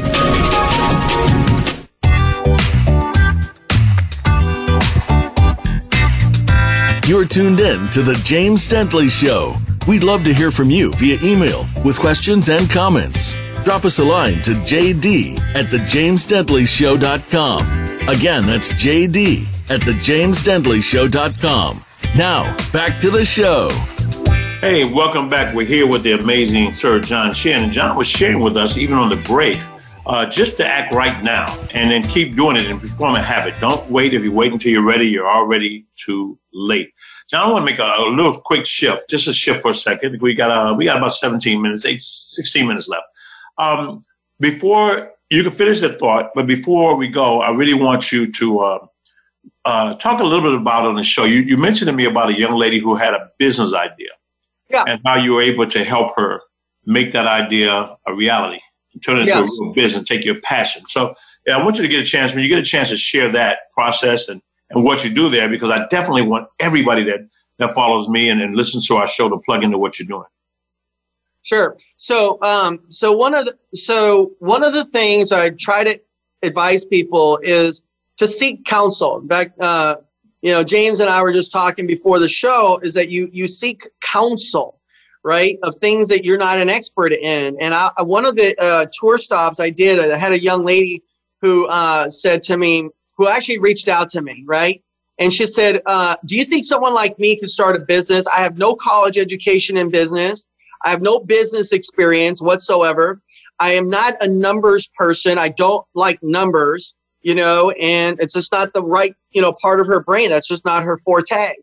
You're tuned in to The James Dentley Show. We'd love to hear from you via email with questions and comments. Drop us a line to jd at thejamesdentleyshow.com. Again, that's jd at thejamesdentleyshow.com. Now, back to the show. Hey, welcome back. We're here with the amazing Sir John. And John was sharing with us, even on the break, uh, just to act right now and then keep doing it and perform a habit. Don't wait. If you wait until you're ready, you're already too late. John, I want to make a, a little quick shift, just a shift for a second. We got uh, we got about 17 minutes, eight, 16 minutes left. Um, before you can finish the thought, but before we go, I really want you to uh, uh, talk a little bit about on the show. You, you mentioned to me about a young lady who had a business idea, yeah. and how you were able to help her make that idea a reality, turn it Yes. into a real business, take your passion. So, yeah, I want you to get a chance when you get a chance to share that process and and what you do there, because I definitely want everybody that that follows me and, and listens to our show to plug into what you're doing. Sure. So, um, so one of the so one of the things I try to advise people is to seek counsel. In fact, uh, you know, James and I were just talking before the show. Is that you you seek counsel, right, of things that you're not an expert in. And I, one of the uh, tour stops I did, I had a young lady who uh, said to me, who actually reached out to me, right. And she said, uh, "Do you think someone like me could start a business? I have no college education in business. I have no business experience whatsoever. I am not a numbers person. I don't like numbers, you know, and it's just not the right, you know, part of her brain. That's just not her forte.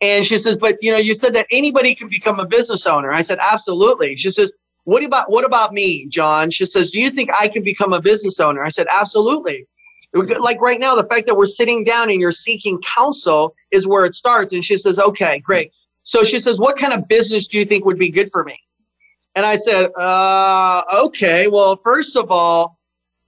And she says, but you know, you said that anybody can become a business owner. I said, absolutely. She says, what about what about me, John? She says, do you think I can become a business owner? I said, absolutely. Like right now, the fact that we're sitting down and you're seeking counsel is where it starts. And she says, okay, great. So she says, what kind of business do you think would be good for me? And I said, uh, okay, well, first of all,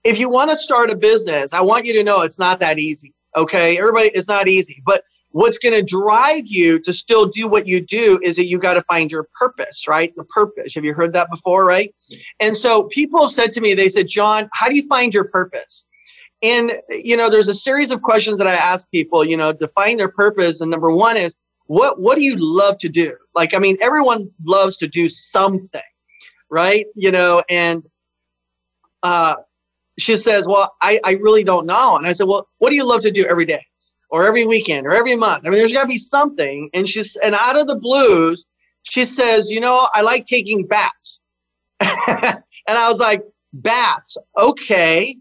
if you want to start a business, I want you to know it's not that easy. Okay. Everybody, it's not easy. But what's going to drive you to still do what you do is that you got to find your purpose, right? The purpose. Have you heard that before, right? And so people have said to me, they said, John, how do you find your purpose? And, you know, there's a series of questions that I ask people, you know, to find their purpose. And number one is, what, what do you love to do? Like, I mean, everyone loves to do something right? You know, and uh, she says, Well, I, I really don't know. And I said, Well, what do you love to do every day or every weekend or every month? I mean, there's got to be something. And she's, and out of the blues, she says, You know, I like taking baths. and I was like, Baths, okay.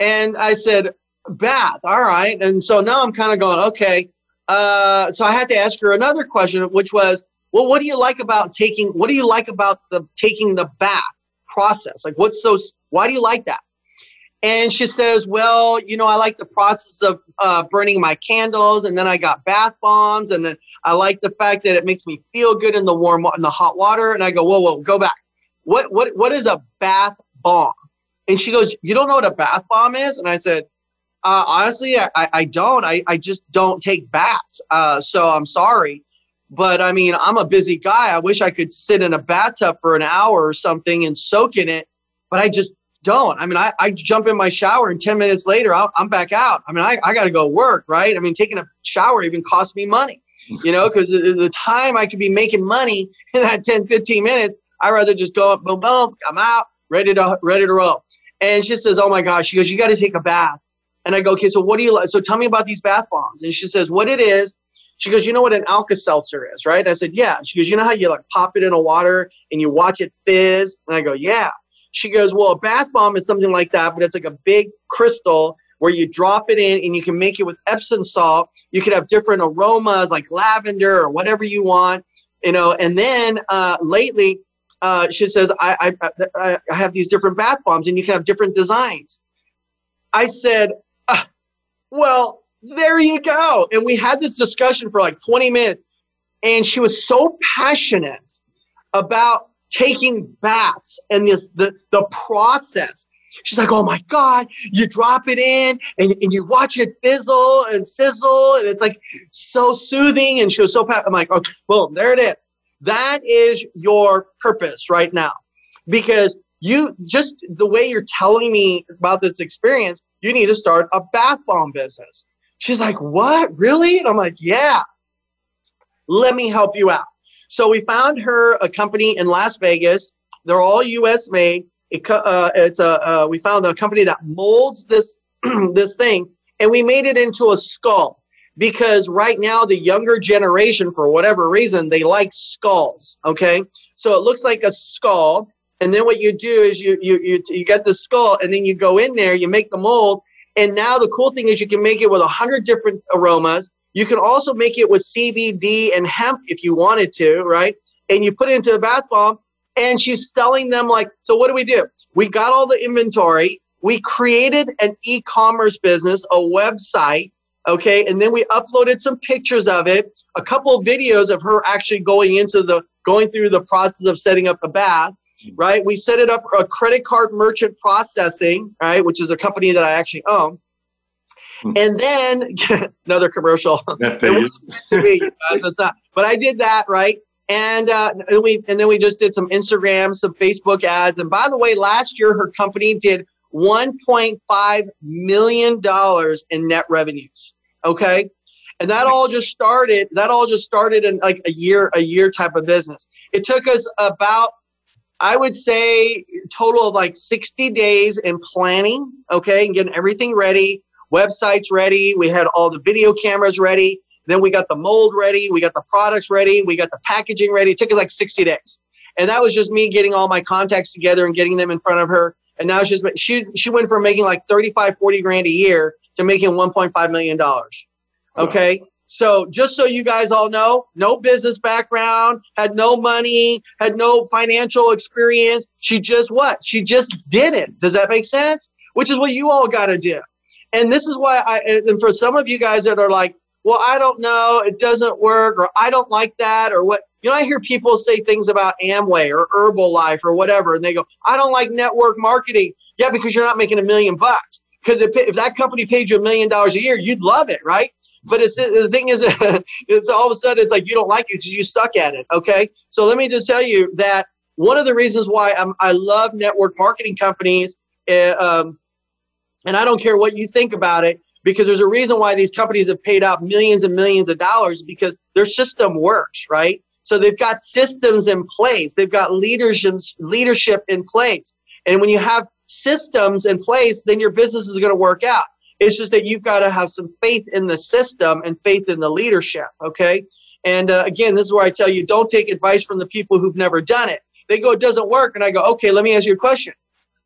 And I said, Bath, all right. And so now I'm kind of going, Okay. Uh, so I had to ask her another question, which was, well, what do you like about taking? What do you like about the taking the bath process? Like, what's so? Why do you like that? And she says, well, you know, I like the process of uh, burning my candles, and then I got bath bombs, and then I like the fact that it makes me feel good in the warm in the hot water. And I go, whoa, whoa, go back. What what what is a bath bomb? And she goes, you don't know what a bath bomb is? And I said, uh, honestly, I, I don't. I, I just don't take baths. Uh, so I'm sorry. But I mean, I'm a busy guy. I wish I could sit in a bathtub for an hour or something and soak in it, but I just don't. I mean, I, I jump in my shower and 10 minutes later, I'll, I'm back out. I mean, I, I got to go work, right? I mean, taking a shower even costs me money, you know, because the, the time I could be making money in that 10, 15 minutes, I'd rather just go up, boom, boom, I'm out, ready to, ready to roll. And she says, oh my gosh, she goes, you got to take a bath. And I go, okay, so what do you like? So tell me about these bath bombs. And she says, what it is, she goes, you know what an Alka-Seltzer is, right? I said, yeah. She goes, you know how you like pop it in a water and you watch it fizz? And I go, yeah. She goes, well, a bath bomb is something like that, but it's like a big crystal where you drop it in and you can make it with Epsom salt. You could have different aromas like lavender or whatever you want, you know. And then uh, lately, uh, she says, I, I, I have these different bath bombs and you can have different designs. I said, ah, well, there you go. And we had this discussion for like 20 minutes. And she was so passionate about taking baths and this the, the process. She's like, oh my God, you drop it in and, and you watch it fizzle and sizzle. And it's like so soothing. And she was so pa- I'm like, okay, boom, there it is. That is your purpose right now. Because you just the way you're telling me about this experience, you need to start a bath bomb business. She's like, What? Really? And I'm like, Yeah. Let me help you out. So we found her a company in Las Vegas. They're all U.S. made. It, uh, it's a uh, we found a company that molds this this thing, and we made it into a skull. Because right now the younger generation, for whatever reason, they like skulls. Okay, so it looks like a skull, and then what you do is you you you you get the skull, and then you go in there, you make the mold, and now the cool thing is you can make it with a hundred different aromas. You can also make it with CBD and hemp if you wanted to, right? And you put it into a bath bomb, and she's selling them like. So what do we do? We got all the inventory. We created an e-commerce business, a website okay? And then we uploaded some pictures of it a couple of videos of her actually going into the going through the process of setting up the bath right? We set it up a credit card merchant processing right? Which is a company that i actually own. Hmm. and then another commercial. To me guys, not. But i did that right? And, uh, and we and then we just did some instagram some facebook ads. And by the way last year her company did 1.5 million dollars in net revenues Okay. And that all just started, that all just started in like a year, a year type of business. It took us about, I would say, total of like 60 days in planning, okay, and getting everything ready, websites ready. We had all the video cameras ready. Then we got the mold ready. We got the products ready. We got the packaging ready. It took us like 60 days. And that was just me getting all my contacts together and getting them in front of her. And now she's she she went from making like 35, 40 grand a year to making $1.5 million. Okay. So just so you guys all know, no business background, had no money, had no financial experience. She just what? She just did it. Does that make sense? Which is what you all got to do. And this is why I, and for some of you guys that are like, well, I don't know, it doesn't work, or I don't like that, or what, you know, I hear people say things about Amway or Herbalife or whatever, and they go, I don't like network marketing. Yeah, because you're not making a million bucks. Because if, if that company paid you a million dollars a year, you'd love it, right? But it's the thing is, it's all of a sudden it's like you don't like it because you suck at it. Okay, so let me just tell you that one of the reasons why I'm, I love network marketing companies, uh, um, and I don't care what you think about it, because there's a reason why these companies have paid out millions and millions of dollars because their system works, right? So they've got systems in place, they've got leadership leadership in place, and when you have systems in place, then your business is going to work out. It's just that you've got to have some faith in the system and faith in the leadership. Okay. And uh, again, this is where I tell you don't take advice from the people who've never done it. They go, it doesn't work. And I go, okay, let me ask you a question.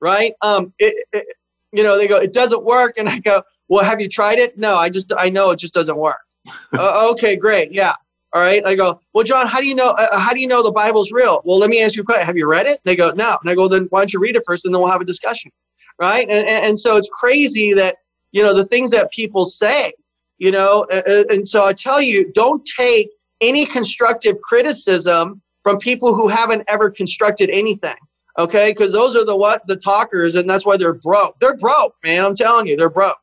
Right. Um, it, it, you know, they go, it doesn't work. And I go, well, have you tried it? No, I just, I know it just doesn't work. uh, okay, great. Yeah. All right. I go, well, John, how do you know? Uh, how do you know the Bible's real? Well, let me ask you a question. Have you read it? They go, no. And I go, then why don't you read it first, and then we'll have a discussion, right? And, and, and so it's crazy that you know the things that people say, you know. And, and so I tell you, don't take any constructive criticism from people who haven't ever constructed anything. Okay, because those are the what the talkers, and that's why they're broke. They're broke, man. I'm telling you, they're broke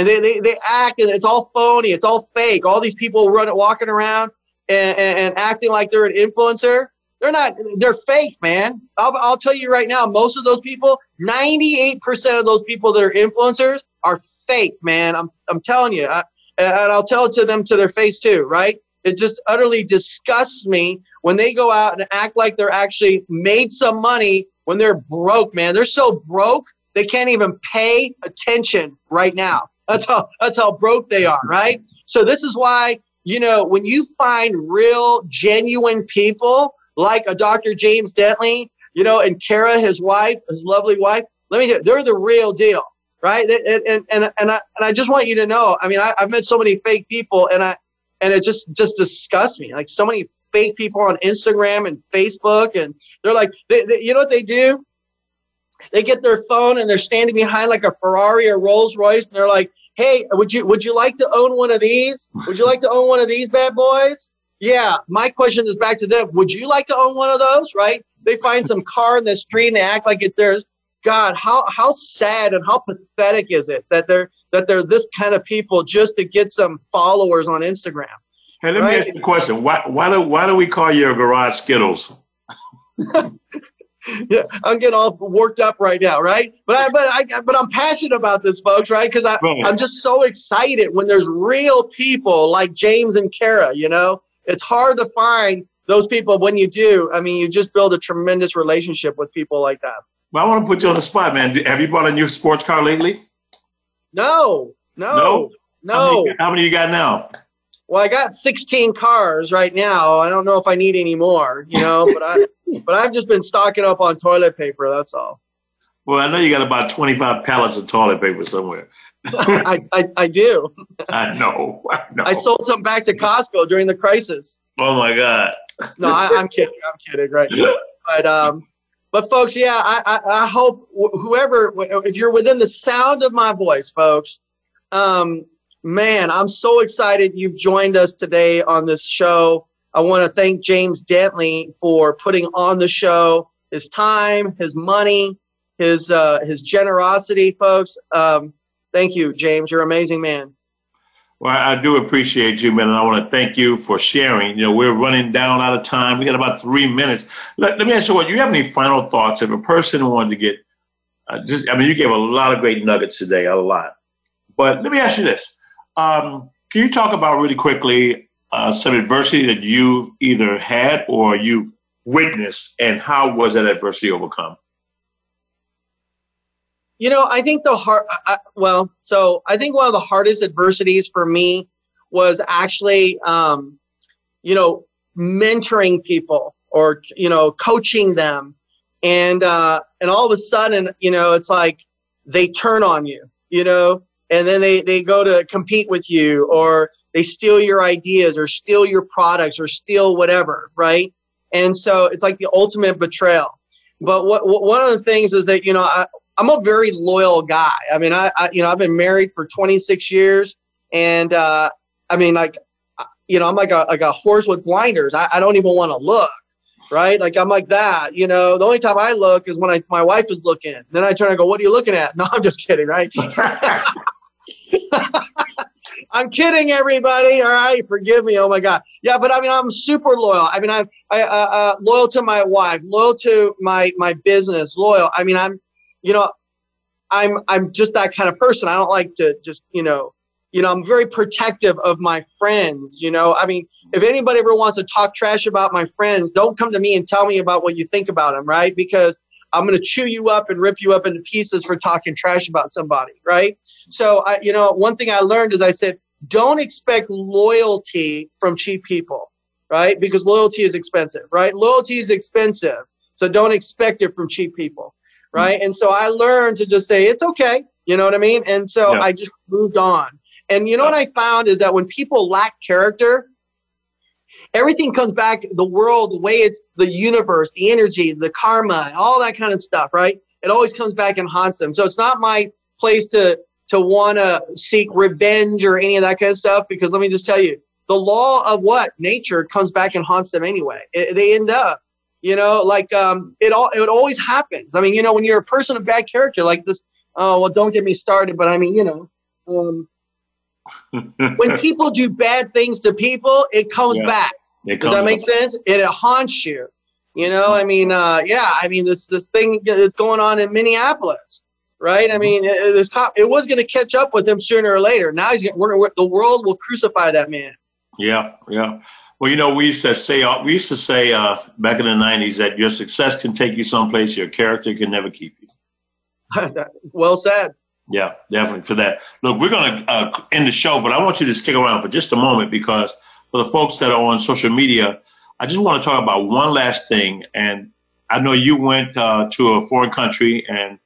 and they, they, they act and it's all phony it's all fake. All these people running walking around and, and, and, acting like they're an influencer. They're not they're fake man. I'll, I'll tell you right now most of those people 98% of those people that are influencers are fake man. I'm, I'm telling you. I, and i'll tell it to them to their face too right? It just utterly disgusts me when they go out and act like they're actually made some money when they're broke man. They're so broke they can't even pay attention right now that's how that's how broke they are, right? So this is why you know when you find real, genuine people like a Dr. James Dentley, you know, and Kara, his wife, his lovely wife. Let me tell you, they're the real deal, right? And and and, and I and I just want you to know. I mean, I, I've met so many fake people, and I and it just just disgusts me. Like so many fake people on Instagram and Facebook, and they're like, they, they, you know what they do? They get their phone and they're standing behind like a Ferrari or Rolls Royce, and they're like, hey, would you would you like to own one of these? Would you like to own one of these bad boys? Yeah, my question is back to them. Would you like to own one of those? Right? They find some car in the street and they act like it's theirs. God, how how sad and how pathetic is it that they're that they're this kind of people just to get some followers on Instagram? Hey, let right? me ask you a question. Why why do why do we call your garage Skittles? yeah, I'm getting all worked up right now, right? But I, but I, but I'm passionate about this, folks, right? Because I, right. I'm just so excited when there's real people like James and Kara. You know, it's hard to find those people. When you do, I mean, you just build a tremendous relationship with people like that. Well, I want to put you on the spot, man. Have you bought a new sports car lately? No, no. No. No. How many, how many you got now? Well, I got 16 cars right now. I don't know if I need any more, you know, but I but I've just been stocking up on toilet paper. That's all. Well, I know you got about 25 pallets of toilet paper somewhere. I, I, I do. I know. I know. I sold some back to Costco during the crisis. Oh my God. No, I, I'm kidding. I'm kidding. Right. But um, but folks, yeah, I I, I hope whoever if you're within the sound of my voice, folks, um, man, I'm so excited you've joined us today on this show. I want to thank James Dentley for putting on the show, his time, his money, his uh, his generosity, folks. Um, thank you, James. You're an amazing man. Well, I do appreciate you, man, and I want to thank you for sharing. You know, we're running down out of time. We got about three minutes. Let, let me ask you what, you have any final thoughts if a person wanted to get, uh, just, I mean, you gave a lot of great nuggets today, a lot. But let me ask you this. Um, can you talk about really quickly uh, some adversity that you've either had or you've witnessed, and how was that adversity overcome? You know, I think the hard, well, so I think one of the hardest adversities for me was actually, um, you know, mentoring people or you know, coaching them, and uh, and all of a sudden, you know, it's like they turn on you, you know, and then they they go to compete with you or they steal your ideas or steal your products or steal whatever, right? And so it's like the ultimate betrayal. But what, what one of the things is that you know I, I'm a very loyal guy. I mean, I, I you know I've been married for 26 years, and uh, I mean like you know I'm like a like a horse with blinders. I, I don't even want to look, right? Like I'm like that. You know, the only time I look is when I my wife is looking. Then I turn and go, "What are you looking at?" No, I'm just kidding, right? I'm kidding, everybody. All right, forgive me. Oh my God, yeah, but I mean, I'm super loyal. I mean, I'm I, uh, uh, loyal to my wife, loyal to my my business, loyal. I mean, I'm, you know, I'm I'm just that kind of person. I don't like to just you know, you know, I'm very protective of my friends. You know, I mean, if anybody ever wants to talk trash about my friends, don't come to me and tell me about what you think about them, right? Because I'm going to chew you up and rip you up into pieces for talking trash about somebody, right? So, I, you know, one thing I learned is I said, don't expect loyalty from cheap people, right? Because loyalty is expensive, right? Loyalty is expensive. So don't expect it from cheap people, right? Mm-hmm. And so I learned to just say, it's okay. You know what I mean? And so yeah. I just moved on. And you know what I found is that when people lack character, everything comes back the world the way it's the universe the energy the karma all that kind of stuff right? It always comes back and haunts them so it's not my place to to want to seek revenge or any of that kind of stuff because let me just tell you the law of what? Nature comes back and haunts them anyway. It, they end up you know like um it all it always happens. I mean you know when you're a person of bad character like this oh well don't get me started but i mean you know um when people do bad things to people it comes yeah. back does that make sense? It, it haunts you. You know, I mean, uh, yeah, I mean, this this thing that's going on in Minneapolis, right? I mean, it, this cop, it was going to catch up with him sooner or later. Now he's we're, we're, the world will crucify that man. Yeah, yeah. Well, you know, we used to say uh, we used to say uh, back in the '90s that your success can take you someplace, your character can never keep you. well said. Yeah, definitely for that. Look, we're going to uh, end the show, but I want you to stick around for just a moment because for the folks that are on social media, I just want to talk about one last thing. And I know you went uh, to a foreign country and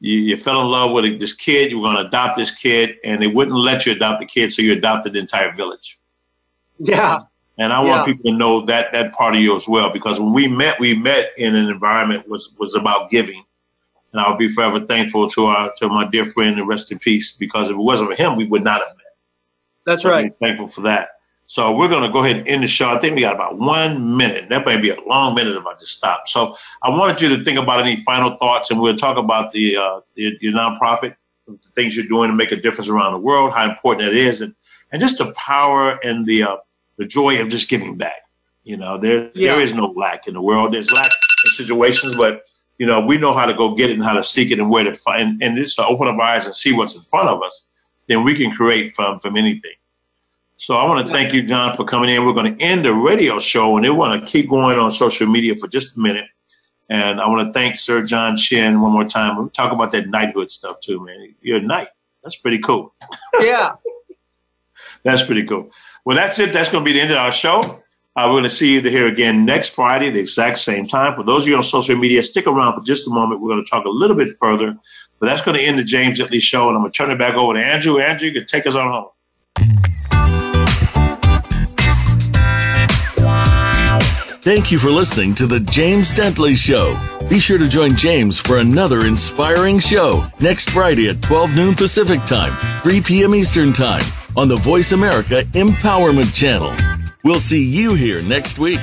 you, you, fell in love with this kid. You were going to adopt this kid, and they wouldn't let you adopt the kid, so you adopted the entire village. Yeah. And I want yeah. people to know that that part of you as well, because when we met, we met in an environment was was about giving, and I'll be forever thankful to our to my dear friend and rest in peace. Because if it wasn't for him, we would not have met. That's so right. thankful for that. So we're going to go ahead and end the show. I think we got about one minute. That may be a long minute if I just stop. So I wanted you to think about any final thoughts, and we'll talk about the, uh, the your nonprofit, the things you're doing to make a difference around the world, how important that is, and and just the power and the uh, the joy of just giving back. You know, there yeah. there is no lack in the world. There's lack in situations, but you know we know how to go get it and how to seek it and where to find. And just to open up our eyes and see what's in front of us, then we can create from from anything. So I want to thank you, John, for coming in. We're going to end the radio show, and they want to keep going on social media for just a minute. And I want to thank Sir John Shin one more time. We'll talk about that knighthood stuff too, man. You're a knight. That's pretty cool. yeah. That's pretty cool. Well, that's it. That's going to be the end of our show. Uh, we're going to see you here again next Friday, the exact same time. For those of you on social media, stick around for just a moment. We're going to talk a little bit further, but that's going to end the James Dentley show. And I'm going to turn it back over to Andrew. Andrew, you can take us on home. Thank you for listening to the James Dentley Show. Be sure to join James for another inspiring show next Friday at 12 noon Pacific Time, 3 p.m. Eastern Time on the Voice America Empowerment Channel. We'll see you here next week.